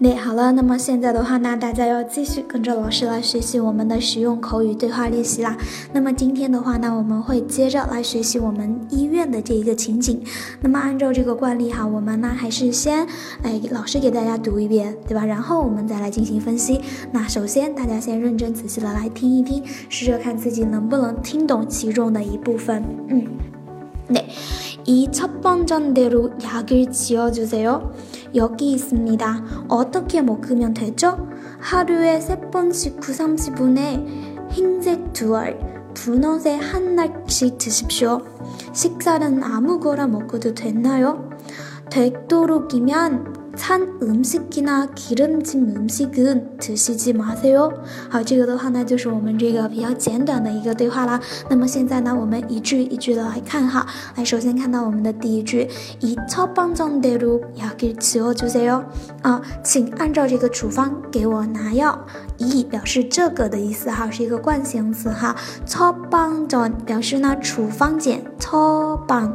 那好了，那么现在的话呢，大家要继续跟着老师来学习我们的实用口语对话练习啦。那么今天的话呢，我们会接着来学习我们医院的这一个情景。那么按照这个惯例哈，我们呢还是先哎老师给大家读一遍，对吧？然后我们再来进行分析。那首先大家先认真仔细的来听一听，试着看自己能不能听懂其中的一部分。嗯，네이첫번전대로약을지어주세요 여기 있습니다. 어떻게 먹으면 되죠? 하루에 세 번씩 9, 30분에 흰색 두 알, 분홍색 한 알씩 드십시오. 식사는 아무거나 먹어도 되나요? 되도록이면 찬 음식이나 기름진 음식은 드시지 마세요. 好，这个的话呢就是我们这个比较简短的一个对话啦。那么现在呢，我们一句一句的来看哈。来，首先看到我们的第一句，이첫번정대로 약을 지어주세요. 啊，请按照这个处方给我拿药。이表示这个的意思哈，是一个惯性词哈。처방전表示呢处方简，처방。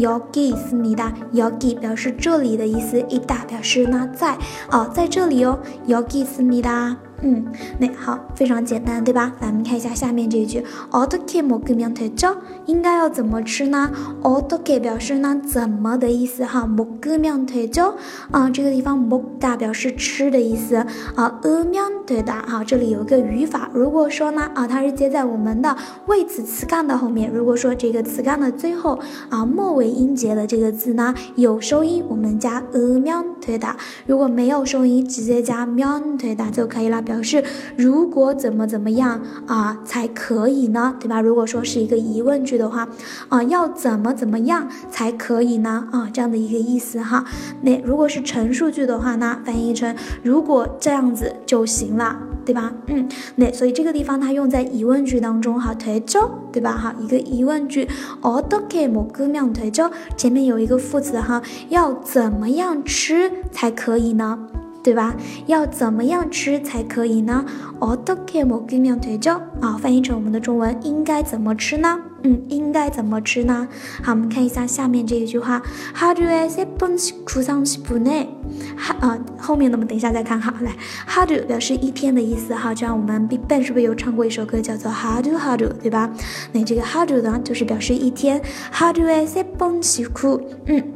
여기있습니 다。 여기表示这里的意思，있다表示呢在哦，在这里哦。여기있습니 다。 嗯，那好，非常简单，对吧？咱们看一下下面这一句，어떻게먹으면되 죠？ 应该要怎么吃呢？어떻게表示呢怎么的意思哈，먹으면되 죠？ 啊，这个地方먹다表示吃的意思啊，으면되 다。 好，这里有一个语法，如果说呢啊，它是接在我们的谓词词干的后面，如果说这个词干的最后啊末尾音节的这个字呢有收音，我们加으면되 다； 如果没有收音，直接加면되다就可以了。 表示如果怎么怎么样啊才可以呢？对吧？如果说是一个疑问句的话，啊，要怎么怎么样才可以呢？啊，这样的一个意思哈。那如果是陈述句的话呢，翻译成如果这样子就行了，对吧？嗯，那所以这个地方它用在疑问句当中哈，推周，对吧？哈，一个疑问句，어떻게먹으면推周，前面有一个副词哈，要怎么样吃才可以呢？ 对吧？要怎么样吃才可以呢？어떻게먹으면되 죠？ 啊，翻译成我们的中文，应该怎么吃呢？嗯，应该怎么吃呢？好，我们看一下下面这一句话，하루에세번씩구삼십분 에， 哈啊，后面的我们等一下再看哈。来，하루表示一天的意思哈，就像我们 BigBang 是不是有唱过一首歌叫做하루하루对吧？那这个하루呢，就是表示一天，하루에세번씩 구， 嗯。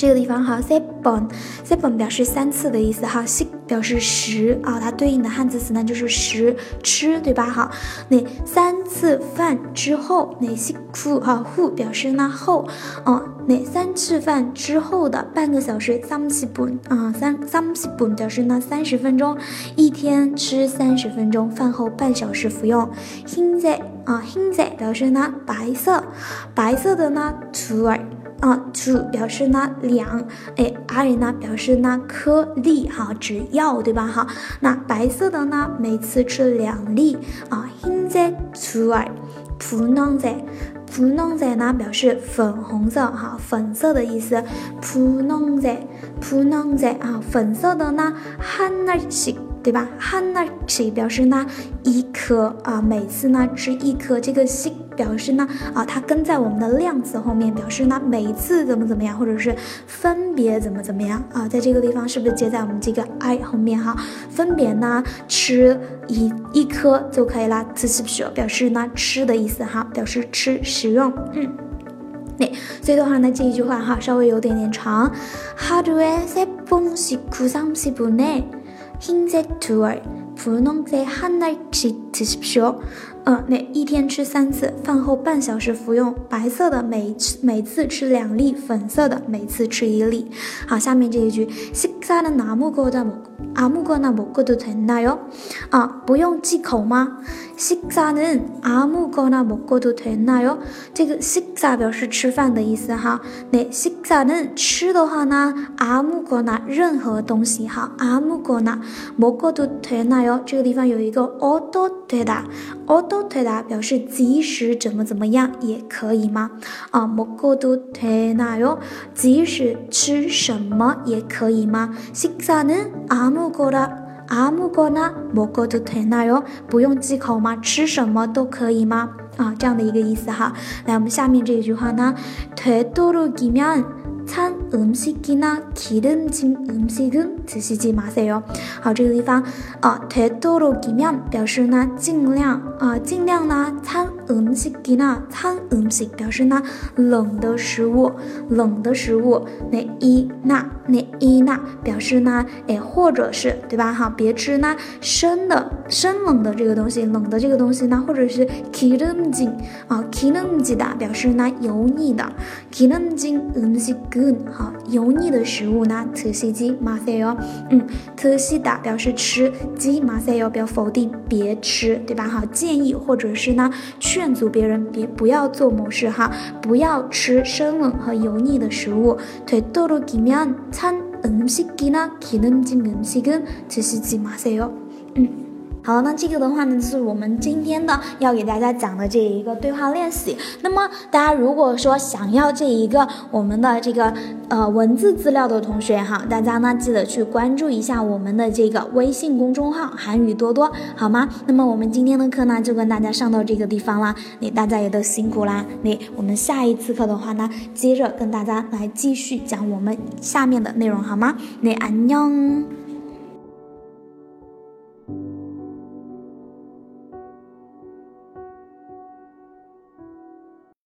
这个地方哈，se bon，se bon 表示三次的意思哈，si 表示十啊，它对应的汉字词呢就是十吃，对吧？哈，那三次饭之后，那 si hu 哈 hu 表示呢后，哦，那三次饭之后的半个小时，sam si bon 啊，三 sam si bon 表示呢三十分钟，一天吃三十分钟，饭后半小时服用。hinze 啊，hinze 表示呢白色，白色的呢 t o 啊，to 表示呢两，哎，r 呢表示呢颗粒，哈，指药，对吧？哈，那白色的呢，每次吃两粒啊。흰색두 알， 분홍 색， 분홍색呢表示粉红色，哈，粉色的意思。분홍 색， 분홍색啊，粉色的呢，하나씩对吧？하나씩表示呢一颗啊，每次呢吃一颗，这个씩 表示呢啊，它跟在我们的量词后面，表示呢每次怎么怎么样，或者是分别怎么怎么样啊，在这个地方是不是接在我们这个 i 后面哈？分别呢吃一一颗就可以了，드是不是表示呢吃的意思哈？表示吃食用，嗯，那所以的话呢这一句话哈稍微有点点长，하루에세번씩구삼십분 에。 흰색 두 알, 분홍색 한 알씩 드십시오. 嗯，那一天吃三次，饭后半小时服用。白色的每每次吃两粒，粉色的每次吃一粒。好，下面这一句，식사는아무거나먹아무거나먹고도되나 요？ 啊，不用忌口吗？식사는아무거나먹고도되나 요？ 这个식사表示吃饭的意思哈。那식사는吃的话呢，아무거나任何东西哈，아무거나먹고도되나 요？ 这个地方有一个어떻되 다， 어 떻되 다表示即使怎么怎么样也可以吗？啊，먹고도되나 요？ 即使吃什么也可以吗？식사는아무거나阿木过呢？莫过都推那哟，不用忌口吗？吃什么都可以吗？啊，这样的一个意思哈。来，我们下面这一句话呢，推多鲁几面。 餐음식이나기름진음식은드시지마세 요。 好，这个地方啊，되도록이면表示呢尽量啊尽量呢餐 음식이나餐음식表示呢冷的食物冷的食物那一那那一那表示呢哎或者是对吧哈别吃呢生的生冷的这个东西冷的这个东西呢或者是기름진啊기름진的表示呢油腻的기름진음식好，油腻的食物呢？特西鸡马塞哟，嗯，特西达表示吃鸡马塞哟，表否定别吃，对吧？好，建议或者是呢 劝阻别人别不要做某事哈，不要吃生冷和油腻的食物。对多罗吉米安餐음식이나기름진음식은드시지마세 요， 嗯。 好，那这个的话呢，就是我们今天的要给大家讲的这一个对话练习。那么大家如果说想要这一个我们的这个呃文字资料的同学哈，大家呢记得去关注一下我们的这个微信公众号“韩语多多”，好吗？那么我们今天的课呢就跟大家上到这个地方啦，那大家也都辛苦啦。那我们下一次课的话呢，接着跟大家来继续讲我们下面的内容，好吗？那安녕